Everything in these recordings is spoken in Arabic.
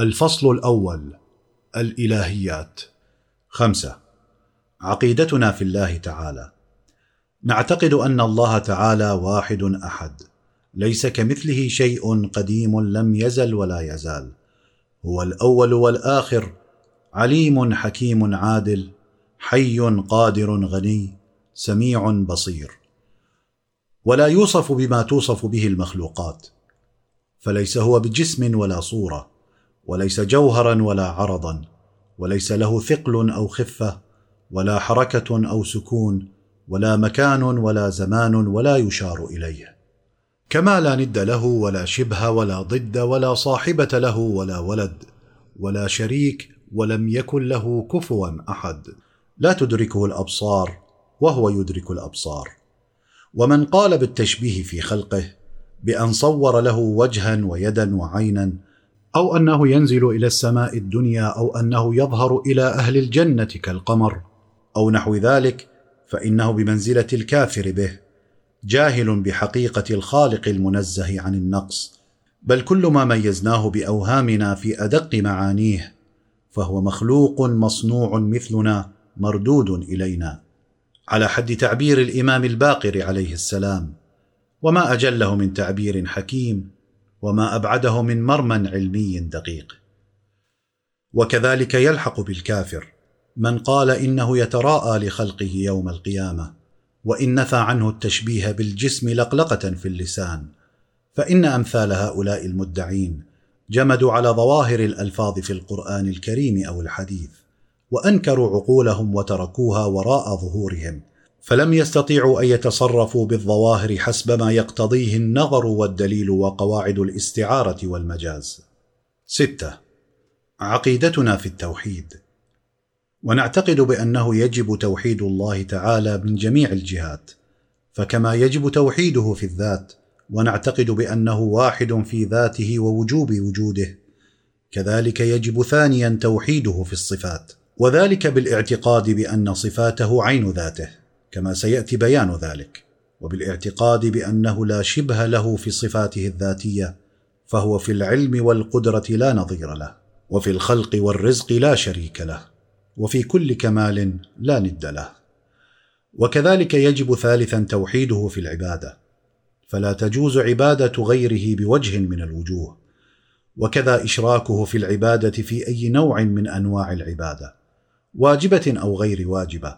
الفصل الأول الإلهيات. خمسة عقيدتنا في الله تعالى. نعتقد أن الله تعالى واحد أحد. ليس كمثله شيء قديم لم يزل ولا يزال. هو الأول والآخر عليم حكيم عادل حي قادر غني سميع بصير. ولا يوصف بما توصف به المخلوقات فليس هو بجسم ولا صورة. وليس جوهرا ولا عرضا وليس له ثقل أو خفة ولا حركة أو سكون ولا مكان ولا زمان ولا يشار إليه. كما لا ند له ولا شبه ولا ضد ولا صاحبة له ولا ولد ولا شريك ولم يكن له كفوا أحد. لا تدركه الأبصار وهو يدرك الأبصار. ومن قال بالتشبيه في خلقه بأن صور له وجها ويدا وعينا أو أنه ينزل إلى السماء الدنيا أو أنه يظهر إلى أهل الجنة كالقمر أو نحو ذلك فإنه بمنزلة الكافر به جاهل بحقيقة الخالق المنزه عن النقص بل كل ما ميزناه بأوهامنا في أدق معانيه فهو مخلوق مصنوع مثلنا مردود إلينا. على حد تعبير الإمام الباقر عليه السلام وما أجله من تعبير حكيم وما أبعده من مرمى علمي دقيق. وكذلك يلحق بالكافر من قال إنه يتراءى لخلقه يوم القيامة وإن نفى عنه التشبيه بالجسم لقلقة في اللسان. فإن أمثال هؤلاء المدعين جمدوا على ظواهر الألفاظ في القرآن الكريم أو الحديث وأنكروا عقولهم وتركوها وراء ظهورهم. فلم يستطيعوا أن يتصرفوا بالظواهر حسب ما يقتضيه النظر والدليل وقواعد الاستعارة والمجاز. ستة. عقيدتنا في التوحيد. ونعتقد بأنه يجب توحيد الله تعالى من جميع الجهات. فكما يجب توحيده في الذات ونعتقد بأنه واحد في ذاته ووجوب وجوده. كذلك يجب ثانيا توحيده في الصفات. وذلك بالاعتقاد بأن صفاته عين ذاته. كما سيأتي بيان ذلك. وبالاعتقاد بأنه لا شبه له في صفاته الذاتية فهو في العلم والقدرة لا نظير له وفي الخلق والرزق لا شريك له وفي كل كمال لا ند له. وكذلك يجب ثالثا توحيده في العبادة فلا تجوز عبادة غيره بوجه من الوجوه. وكذا إشراكه في العبادة في أي نوع من أنواع العبادة واجبة أو غير واجبة.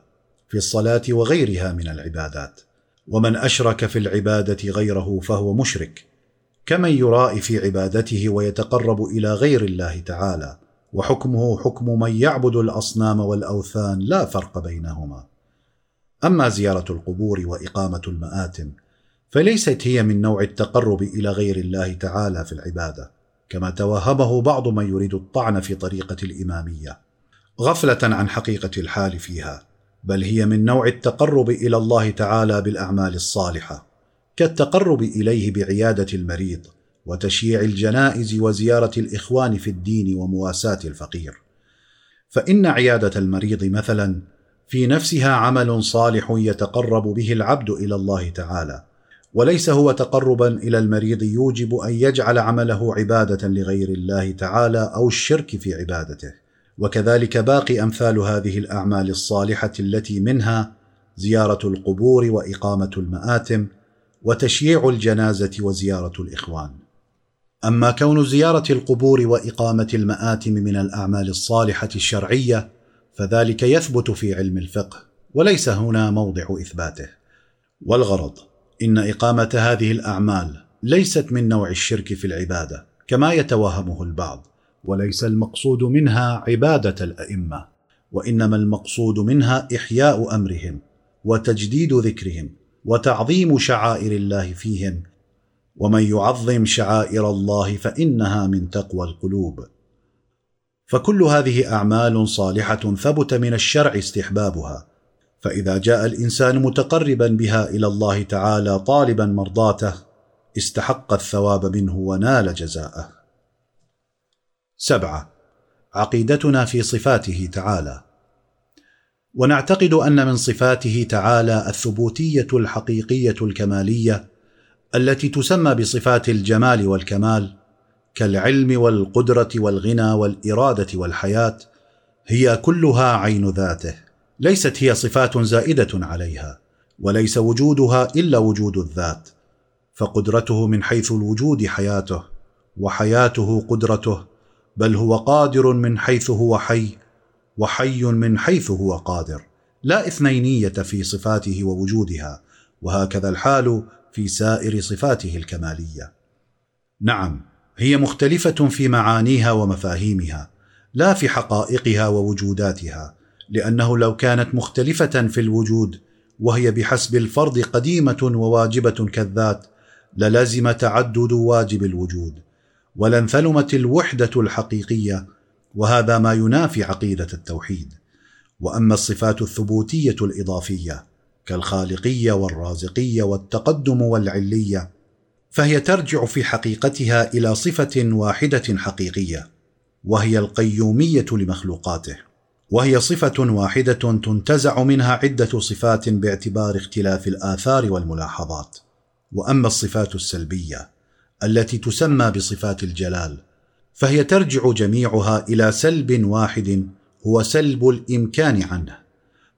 في الصلاة وغيرها من العبادات ومن أشرك في العبادة غيره فهو مشرك كمن يرائي في عبادته ويتقرب إلى غير الله تعالى وحكمه حكم من يعبد الأصنام والأوثان لا فرق بينهما. أما زيارة القبور وإقامة المآتم فليست هي من نوع التقرب إلى غير الله تعالى في العبادة كما توهمه بعض من يريد الطعن في طريقة الإمامية. غفلة عن حقيقة الحال فيها بل هي من نوع التقرب إلى الله تعالى بالأعمال الصالحة كالتقرب إليه بعيادة المريض وتشييع الجنائز وزيارة الإخوان في الدين ومواساة الفقير. فإن عيادة المريض مثلا في نفسها عمل صالح يتقرب به العبد إلى الله تعالى وليس هو تقربا إلى المريض يوجب أن يجعل عمله عبادة لغير الله تعالى أو الشرك في عبادته. وكذلك باقي أمثال هذه الأعمال الصالحة التي منها زيارة القبور وإقامة المآتم وتشييع الجنازة وزيارة الإخوان. أما كون زيارة القبور وإقامة المآتم من الأعمال الصالحة الشرعية فذلك يثبت في علم الفقه وليس هنا موضع إثباته. والغرض إن إقامة هذه الأعمال ليست من نوع الشرك في العبادة كما يتوهمه البعض. وليس المقصود منها عبادة الأئمة وإنما المقصود منها إحياء أمرهم وتجديد ذكرهم وتعظيم شعائر الله فيهم. ومن يعظم شعائر الله فإنها من تقوى القلوب. فكل هذه أعمال صالحة ثبت من الشرع استحبابها. فإذا جاء الإنسان متقربا بها إلى الله تعالى طالبا مرضاته استحق الثواب منه ونال جزاءه. سبعة. عقيدتنا في صفاته تعالى. ونعتقد أن من صفاته تعالى الثبوتية الحقيقية الكمالية التي تسمى بصفات الجمال والكمال كالعلم والقدرة والغنى والإرادة والحياة هي كلها عين ذاته ليست هي صفات زائدة عليها وليس وجودها إلا وجود الذات فقدرته من حيث الوجود حياته وحياته قدرته بل هو قادر من حيث هو حي وحي من حيث هو قادر لا إثنينية في صفاته ووجودها وهكذا الحال في سائر صفاته الكمالية. نعم هي مختلفة في معانيها ومفاهيمها لا في حقائقها ووجوداتها لأنه لو كانت مختلفة في الوجود وهي بحسب الفرض قديمة وواجبة كالذات للزم تعدد واجب الوجود. ولانثلمت الوحدة الحقيقية وهذا ما ينافي عقيدة التوحيد. وأما الصفات الثبوتية الإضافية كالخالقية والرازقية والتقدم والعلية فهي ترجع في حقيقتها إلى صفة واحدة حقيقية وهي القيومية لمخلوقاته. وهي صفة واحدة تنتزع منها عدة صفات باعتبار اختلاف الآثار والملاحظات. وأما الصفات السلبية التي تسمى بصفات الجلال فهي ترجع جميعها إلى سلب واحد هو سلب الإمكان عنه.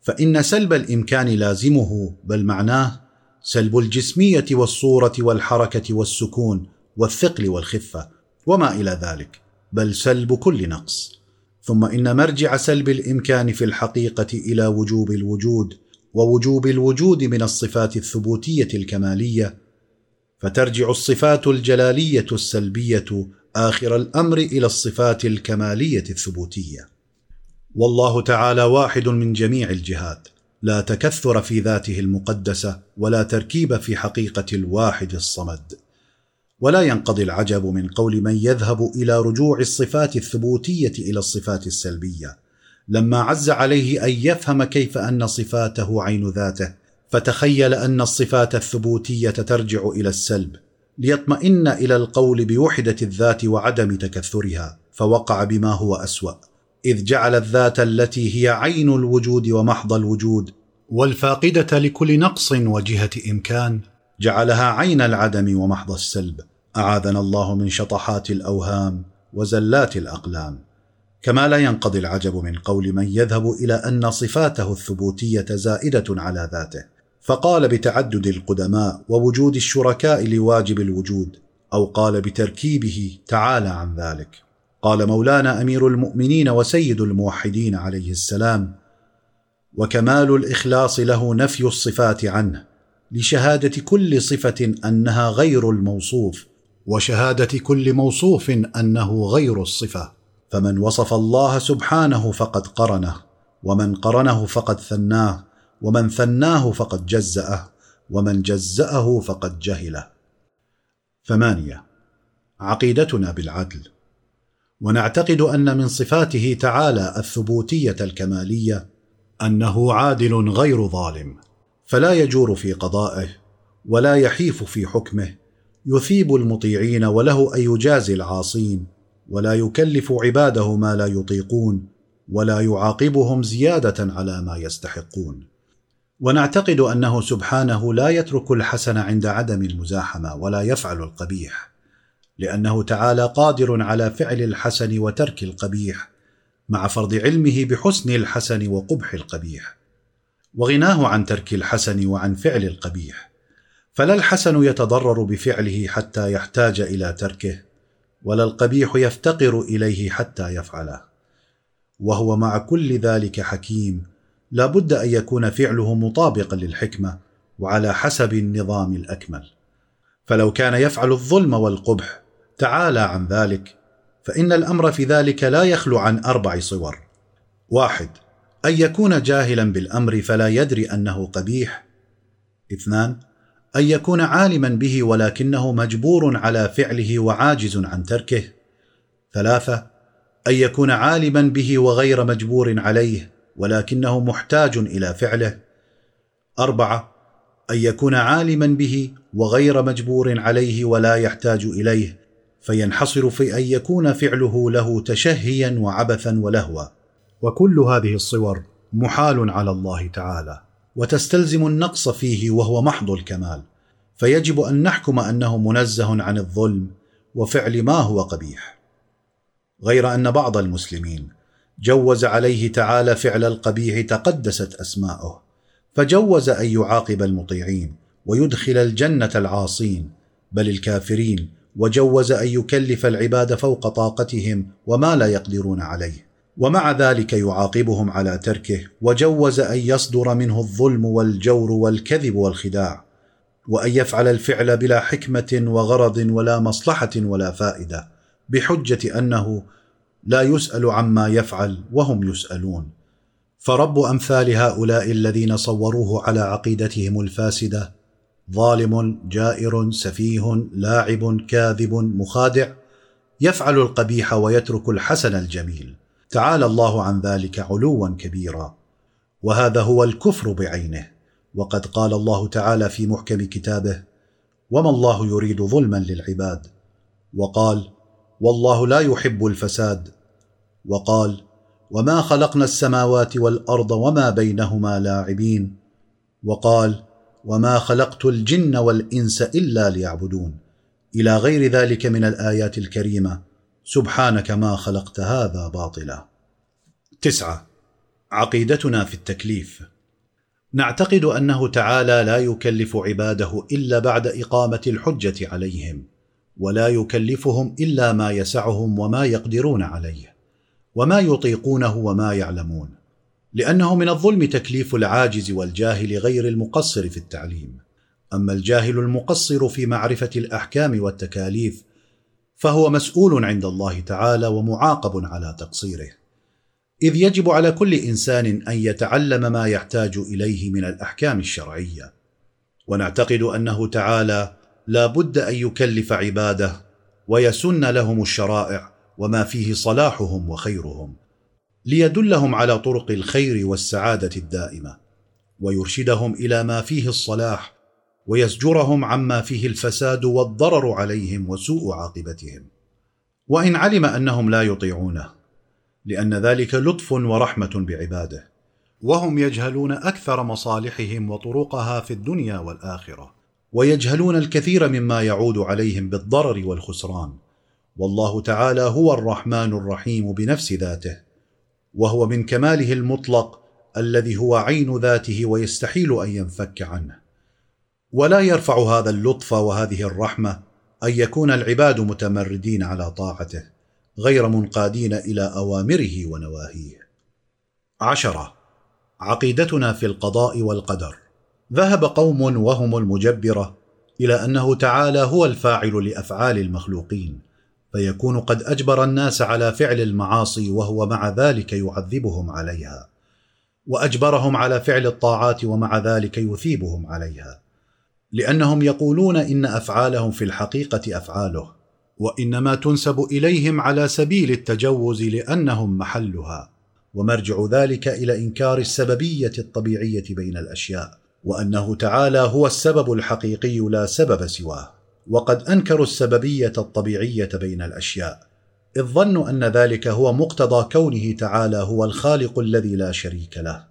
فإن سلب الإمكان لازمه بل معناه سلب الجسمية والصورة والحركة والسكون والثقل والخفة وما إلى ذلك بل سلب كل نقص. ثم إن مرجع سلب الإمكان في الحقيقة إلى وجوب الوجود ووجوب الوجود من الصفات الثبوتية الكمالية فترجع الصفات الجلالية السلبية آخر الأمر إلى الصفات الكمالية الثبوتية. والله تعالى واحد من جميع الجهات لا تكثر في ذاته المقدسة ولا تركيب في حقيقة الواحد الصمد. ولا ينقضي العجب من قول من يذهب إلى رجوع الصفات الثبوتية إلى الصفات السلبية. لما عز عليه أن يفهم كيف أن صفاته عين ذاته فتخيل أن الصفات الثبوتية ترجع إلى السلب ليطمئن إلى القول بوحدة الذات وعدم تكثرها فوقع بما هو أسوأ إذ جعل الذات التي هي عين الوجود ومحض الوجود والفاقدة لكل نقص وجهة إمكان جعلها عين العدم ومحض السلب. أعاذنا الله من شطحات الأوهام وزلات الأقلام. كما لا ينقضي العجب من قول من يذهب إلى أن صفاته الثبوتية زائدة على ذاته. فقال بتعدد القدماء ووجود الشركاء لواجب الوجود أو قال بتركيبه تعالى عن ذلك. قال مولانا أمير المؤمنين وسيد الموحدين عليه السلام وكمال الإخلاص له نفي الصفات عنه لشهادة كل صفة أنها غير الموصوف وشهادة كل موصوف أنه غير الصفة. فمن وصف الله سبحانه فقد قرنه ومن قرنه فقد ثناه ومن ثناه فقد جزأه ومن جزأه فقد جهله. ثمانية عقيدتنا بالعدل. ونعتقد أن من صفاته تعالى الثبوتية الكمالية أنه عادل غير ظالم فلا يجور في قضائه ولا يحيف في حكمه يثيب المطيعين وله أن يجازي العاصين ولا يكلف عباده ما لا يطيقون ولا يعاقبهم زيادة على ما يستحقون. ونعتقد أنه سبحانه لا يترك الحسن عند عدم المزاحمة ولا يفعل القبيح لأنه تعالى قادر على فعل الحسن وترك القبيح مع فرض علمه بحسن الحسن وقبح القبيح وغناه عن ترك الحسن وعن فعل القبيح فلا الحسن يتضرر بفعله حتى يحتاج إلى تركه ولا القبيح يفتقر إليه حتى يفعله وهو مع كل ذلك حكيم لا بد أن يكون فعله مطابقا للحكمة وعلى حسب النظام الأكمل. فلو كان يفعل الظلم والقبح تعالى عن ذلك فإن الأمر في ذلك لا يخلو عن أربع صور. واحد أن يكون جاهلا بالأمر فلا يدري أنه قبيح. اثنان أن يكون عالما به ولكنه مجبور على فعله وعاجز عن تركه. ثلاثة أن يكون عالما به وغير مجبور عليه. ولكنه محتاج إلى فعله. أربعة أن يكون عالما به وغير مجبور عليه ولا يحتاج إليه فينحصر في أن يكون فعله له تشهيا وعبثا ولهوا وكل هذه الصور محال على الله تعالى وتستلزم النقص فيه وهو محض الكمال. فيجب أن نحكم أنه منزه عن الظلم وفعل ما هو قبيح. غير أن بعض المسلمين جوز عليه تعالى فعل القبيح تقدست أسماؤه فجوز أن يعاقب المطيعين ويدخل الجنة العاصين بل الكافرين وجوز أن يكلف العباد فوق طاقتهم وما لا يقدرون عليه. ومع ذلك يعاقبهم على تركه وجوز أن يصدر منه الظلم والجور والكذب والخداع وأن يفعل الفعل بلا حكمة وغرض ولا مصلحة ولا فائدة بحجة أنه لا يسأل عما يفعل وهم يسألون. فرب أمثال هؤلاء الذين صوروه على عقيدتهم الفاسدة ظالم جائر سفيه لاعب كاذب مخادع يفعل القبيح ويترك الحسن الجميل. تعالى الله عن ذلك علوا كبيرا. وهذا هو الكفر بعينه. وقد قال الله تعالى في محكم كتابه وما الله يريد ظلما للعباد. وقال والله لا يحب الفساد. وقال وما خلقنا السماوات والأرض وما بينهما لاعبين. وقال وما خلقت الجن والإنس إلا ليعبدون. إلى غير ذلك من الآيات الكريمة سبحانك ما خلقت هذا باطلا. تسعة. عقيدتنا في التكليف. نعتقد أنه تعالى لا يكلف عباده إلا بعد إقامة الحجة عليهم. ولا يكلفهم إلا ما يسعهم وما يقدرون عليه وما يطيقونه وما يعلمون لأنه من الظلم تكليف العاجز والجاهل غير المقصر في التعليم. أما الجاهل المقصر في معرفة الأحكام والتكاليف فهو مسؤول عند الله تعالى ومعاقب على تقصيره. إذ يجب على كل إنسان أن يتعلم ما يحتاج إليه من الأحكام الشرعية. ونعتقد أنه تعالى لا بد أن يكلف عباده ويسن لهم الشرائع وما فيه صلاحهم وخيرهم ليدلهم على طرق الخير والسعادة الدائمة ويرشدهم إلى ما فيه الصلاح ويزجرهم عما فيه الفساد والضرر عليهم وسوء عاقبتهم. وإن علم أنهم لا يطيعونه لأن ذلك لطف ورحمة بعباده وهم يجهلون أكثر مصالحهم وطرقها في الدنيا والآخرة. ويجهلون الكثير مما يعود عليهم بالضرر والخسران. والله تعالى هو الرحمن الرحيم بنفس ذاته وهو من كماله المطلق الذي هو عين ذاته ويستحيل أن ينفك عنه. ولا يرفع هذا اللطف وهذه الرحمة أن يكون العباد متمردين على طاعته غير منقادين إلى أوامره ونواهيه. عشرة عقيدتنا في القضاء والقدر. ذهب قوم وهم المجبرة إلى أنه تعالى هو الفاعل لأفعال المخلوقين فيكون قد أجبر الناس على فعل المعاصي وهو مع ذلك يعذبهم عليها وأجبرهم على فعل الطاعات ومع ذلك يثيبهم عليها لأنهم يقولون إن أفعالهم في الحقيقة أفعاله وإنما تنسب إليهم على سبيل التجوز لأنهم محلها ومرجع ذلك إلى إنكار السببية الطبيعية بين الأشياء. وأنه تعالى هو السبب الحقيقي لا سبب سواه. وقد أنكروا السببية الطبيعية بين الأشياء إذ ظنوا أن ذلك هو مقتضى كونه تعالى هو الخالق الذي لا شريك له.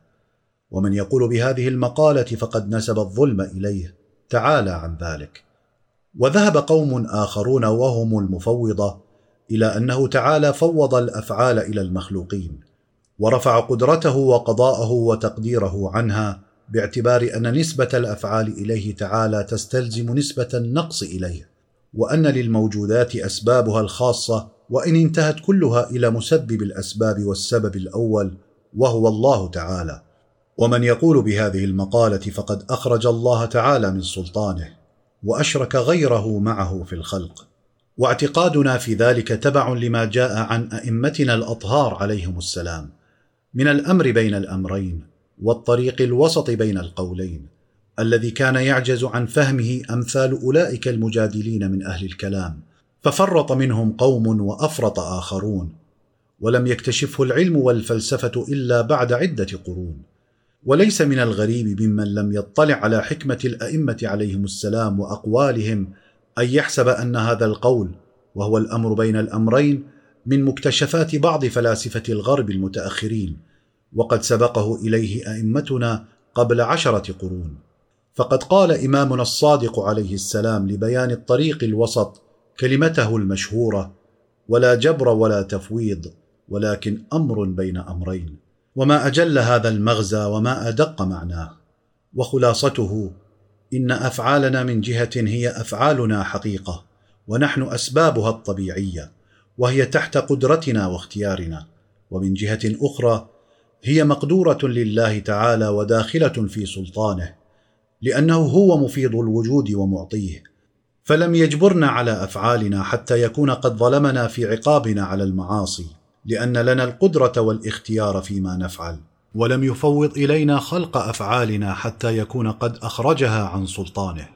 ومن يقول بهذه المقالة فقد نسب الظلم إليه تعالى عن ذلك. وذهب قوم آخرون وهم المفوضة إلى أنه تعالى فوض الأفعال إلى المخلوقين ورفع قدرته وقضاءه وتقديره عنها باعتبار أن نسبة الأفعال إليه تعالى تستلزم نسبة النقص اليه وأن للموجودات أسبابها الخاصة وإن انتهت كلها إلى مسبب الأسباب والسبب الأول وهو الله تعالى. ومن يقول بهذه المقالة فقد أخرج الله تعالى من سلطانه وأشرك غيره معه في الخلق. واعتقادنا في ذلك تبع لما جاء عن أئمتنا الأطهار عليهم السلام. من الأمر بين الأمرين والطريق الوسط بين القولين الذي كان يعجز عن فهمه أمثال أولئك المجادلين من أهل الكلام ففرط منهم قوم وأفرط آخرون ولم يكتشفه العلم والفلسفة إلا بعد عدة قرون. وليس من الغريب ممن لم يطلع على حكمة الأئمة عليهم السلام وأقوالهم أن يحسب أن هذا القول وهو الأمر بين الأمرين من مكتشفات بعض فلاسفة الغرب المتأخرين. وقد سبقه إليه أئمتنا قبل عشرة قرون. فقد قال إمامنا الصادق عليه السلام لبيان الطريق الوسط كلمته المشهورة ولا جبر ولا تفويض ولكن أمر بين أمرين وما أجل هذا المغزى وما أدق معناه. وخلاصته إن أفعالنا من جهة هي أفعالنا حقيقة ونحن أسبابها الطبيعية وهي تحت قدرتنا واختيارنا ومن جهة أخرى هي مقدورة لله تعالى وداخلة في سلطانه لأنه هو مفيض الوجود ومعطيه فلم يجبرنا على أفعالنا حتى يكون قد ظلمنا في عقابنا على المعاصي لأن لنا القدرة والاختيار فيما نفعل ولم يفوض إلينا خلق أفعالنا حتى يكون قد أخرجها عن سلطانه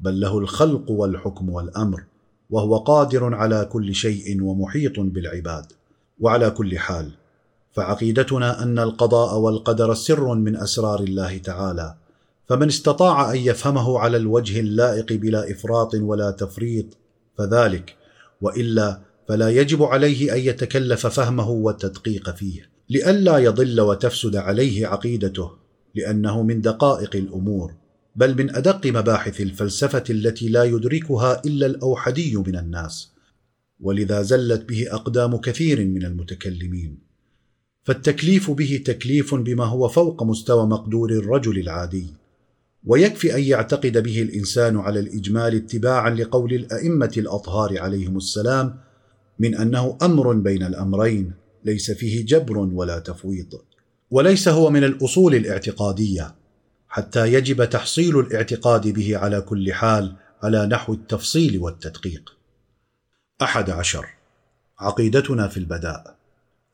بل له الخلق والحكم والأمر وهو قادر على كل شيء ومحيط بالعباد وعلى كل حال. فعقيدتنا أن القضاء والقدر سر من أسرار الله تعالى. فمن استطاع أن يفهمه على الوجه اللائق بلا إفراط ولا تفريط فذلك. وإلا فلا يجب عليه أن يتكلف فهمه والتدقيق فيه. لئلا يضل وتفسد عليه عقيدته لأنه من دقائق الأمور بل من أدق مباحث الفلسفة التي لا يدركها إلا الأوحدي من الناس. ولذا زلت به أقدام كثير من المتكلمين. فالتكليف به تكليف بما هو فوق مستوى مقدور الرجل العادي. ويكفي أن يعتقد به الإنسان على الإجمال اتباعا لقول الأئمة الأطهار عليهم السلام من أنه أمر بين الأمرين ليس فيه جبر ولا تفويض. وليس هو من الأصول الاعتقادية حتى يجب تحصيل الاعتقاد به على كل حال على نحو التفصيل والتدقيق. أحد عشر. عقيدتنا في البداء.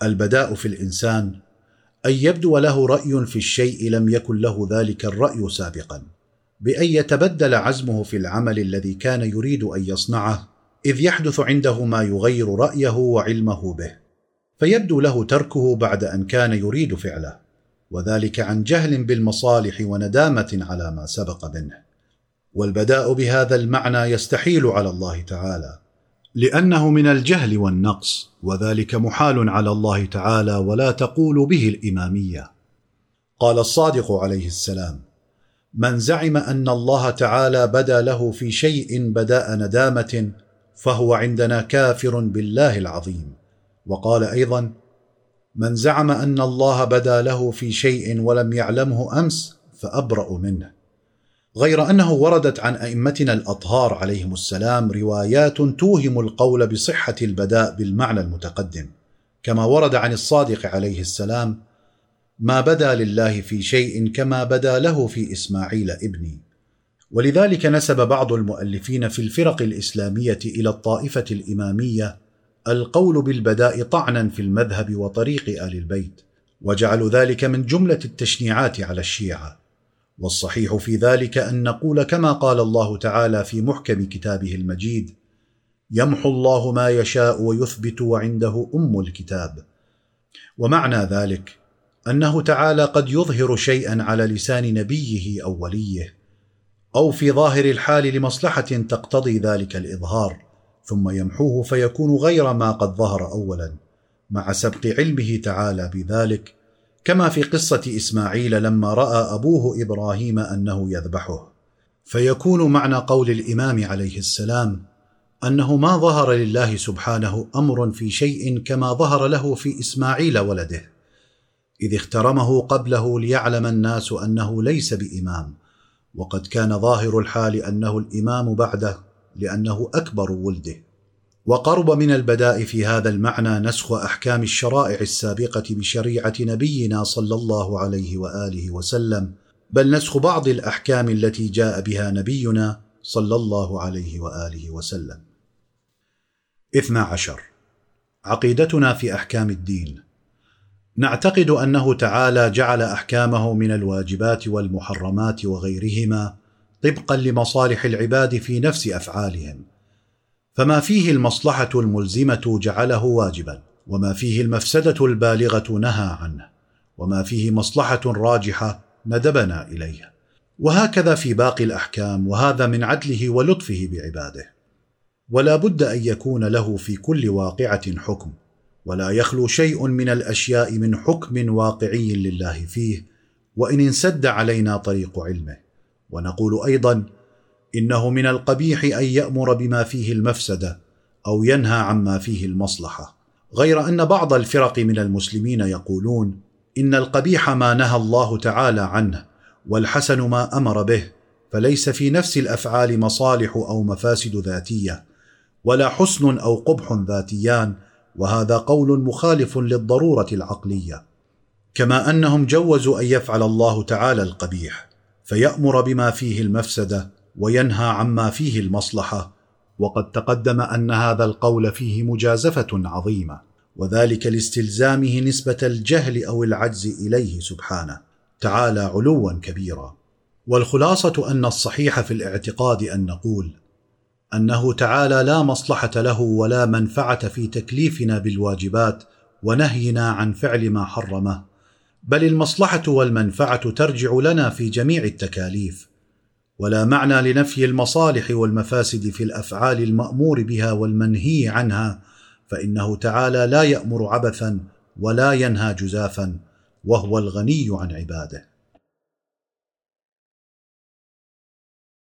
البداء في الإنسان أن يبدو له رأي في الشيء لم يكن له ذلك الرأي سابقا بأن يتبدل عزمه في العمل الذي كان يريد أن يصنعه إذ يحدث عنده ما يغير رأيه وعلمه به. فيبدو له تركه بعد أن كان يريد فعله وذلك عن جهل بالمصالح وندامة على ما سبق منه. والبداء بهذا المعنى يستحيل على الله تعالى. لأنه من الجهل والنقص وذلك محال على الله تعالى ولا تقول به الإمامية. قال الصادق عليه السلام من زعم أن الله تعالى بدا له في شيء بداء ندامة فهو عندنا كافر بالله العظيم. وقال أيضا من زعم أن الله بدا له في شيء ولم يعلمه أمس فأبرأ منه. غير أنه وردت عن أئمتنا الأطهار عليهم السلام روايات توهم القول بصحة البداء بالمعنى المتقدم كما ورد عن الصادق عليه السلام ما بدا لله في شيء كما بدا له في إسماعيل ابني ولذلك نسب بعض المؤلفين في الفرق الإسلامية إلى الطائفة الإمامية القول بالبداء طعنا في المذهب وطريق آل البيت وجعلوا ذلك من جملة التشنيعات على الشيعة والصحيح في ذلك أن نقول كما قال الله تعالى في محكم كتابه المجيد يمحو الله ما يشاء ويثبت وعنده أم الكتاب. ومعنى ذلك أنه تعالى قد يظهر شيئا على لسان نبيه أو وليه أو في ظاهر الحال لمصلحة تقتضي ذلك الإظهار ثم يمحوه فيكون غير ما قد ظهر اولا مع سبق علمه تعالى بذلك. كما في قصة إسماعيل لما رأى أبوه إبراهيم أنه يذبحه. فيكون معنى قول الإمام عليه السلام أنه ما ظهر لله سبحانه أمر في شيء كما ظهر له في إسماعيل ولده إذ اخترمه قبله ليعلم الناس أنه ليس بإمام وقد كان ظاهر الحال أنه الإمام بعده لأنه أكبر ولده. وقرب من البداء في هذا المعنى نسخ أحكام الشرائع السابقة بشريعة نبينا صلى الله عليه وآله وسلم بل نسخ بعض الأحكام التي جاء بها نبينا صلى الله عليه وآله وسلم. اثنى عشر. عقيدتنا في أحكام الدين. نعتقد أنه تعالى جعل أحكامه من الواجبات والمحرمات وغيرهما طبقا لمصالح العباد في نفس أفعالهم فما فيه المصلحة الملزمة جعله واجبا وما فيه المفسدة البالغة نهى عنه وما فيه مصلحة راجحة ندبنا إليه. وهكذا في باقي الأحكام وهذا من عدله ولطفه بعباده. ولا بد أن يكون له في كل واقعة حكم ولا يخلو شيء من الأشياء من حكم واقعي لله فيه وإن انسد علينا طريق علمه. ونقول أيضا إنه من القبيح أن يأمر بما فيه المفسدة أو ينهى عما فيه المصلحة. غير أن بعض الفرق من المسلمين يقولون إن القبيح ما نهى الله تعالى عنه والحسن ما أمر به فليس في نفس الأفعال مصالح أو مفاسد ذاتية ولا حسن أو قبح ذاتيان وهذا قول مخالف للضرورة العقلية. كما أنهم جوزوا أن يفعل الله تعالى القبيح فيأمر بما فيه المفسدة وينهى عما فيه المصلحة وقد تقدم أن هذا القول فيه مجازفة عظيمة وذلك لاستلزامه نسبة الجهل أو العجز إليه سبحانه. تعالى علوا كبيرا. والخلاصة أن الصحيح في الاعتقاد أن نقول أنه تعالى لا مصلحة له ولا منفعة في تكليفنا بالواجبات ونهينا عن فعل ما حرمه بل المصلحة والمنفعة ترجع لنا في جميع التكاليف. ولا معنى لنفي المصالح والمفاسد في الأفعال المأمور بها والمنهي عنها فإنه تعالى لا يأمر عبثا ولا ينهى جزافا وهو الغني عن عباده.